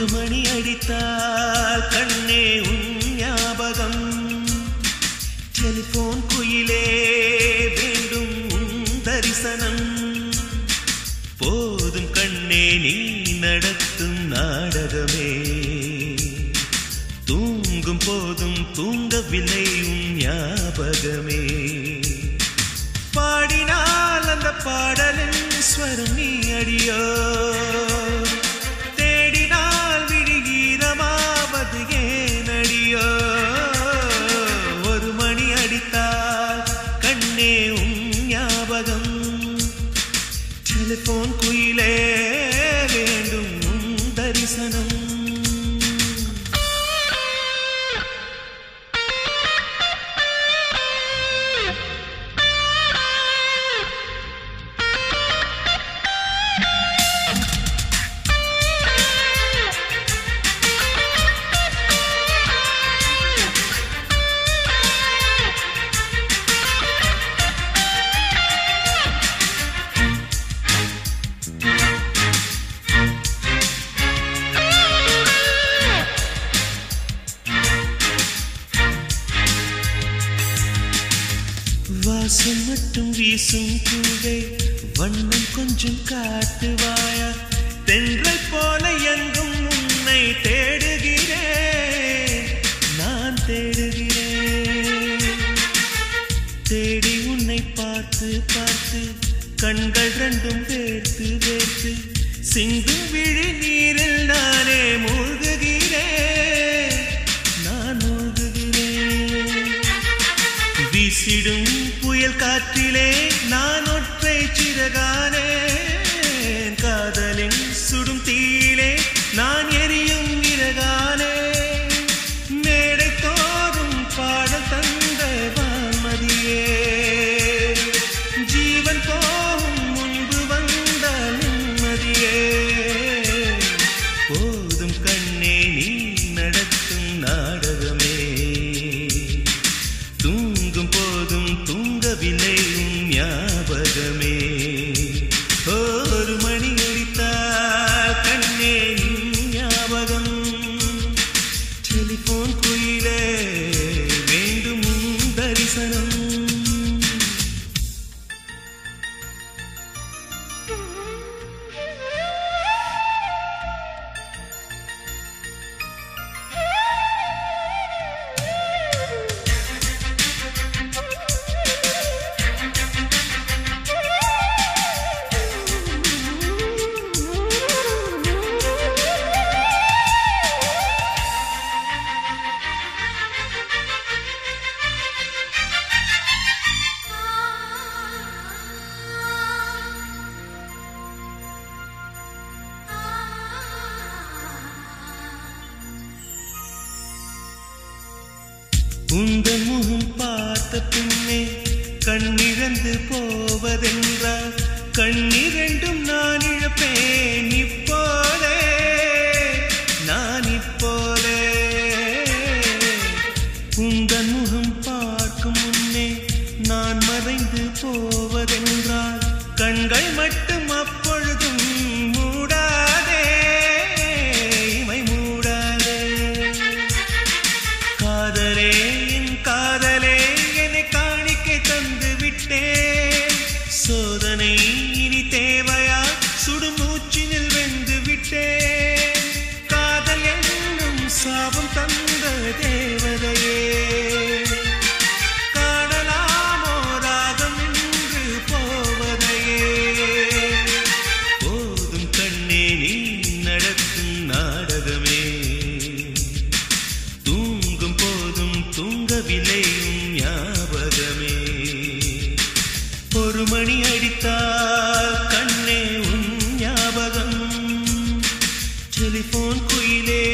ஒரு மணி அடித்தால் கண்ணே உன் ஞாபகம். டெலிபோன் குயிலே வேண்டும் உன் தரிசனம். போதும் கண்ணே நீ நடத்தும் நாடகமே. தூங்கும் போதும் தூங்கவில்லை உன் ஞாபகமே. வாசம் மட்டும் வீசும் பூவே. வண்ணம் கொஞ்சம் காட்டுவாயா தென்றல் போல எங்கும் உன்னை தேடுகிறேன். நான் தேடுகிறேன். தேடி உன்னை பார்த்து பார்த்து கண்கள் ரெண்டும் வேர்த்து வேர்த்து சிந்தும் விழி நீரில் நானே மூ காற்றிலே நான் ஒற்றை சிறகானே. ஞாபகமே. ஒரு மணி அடித்தால் கண்ணே ஞாபகம். டெலிபோன் குயிலே உங்கள் முகம் பார்த்த பின்னே கண்ணிழந்து போவதென்றால் கண்ணிரண்டும் நான் இழப்பேன் இப்போதே நான் இப்போதே. உங்கள் முகம் பார்க்கும் முன்னே நான் மறைந்து போவதென்றால் கண்கள் மட்டும் அப்பொழுதும் தூங்கவில்லை ஞாபகமே. ஒரு மணி அடித்தால் கண்ணே உன் ஞாபகம். டெலிபோன் குயிலே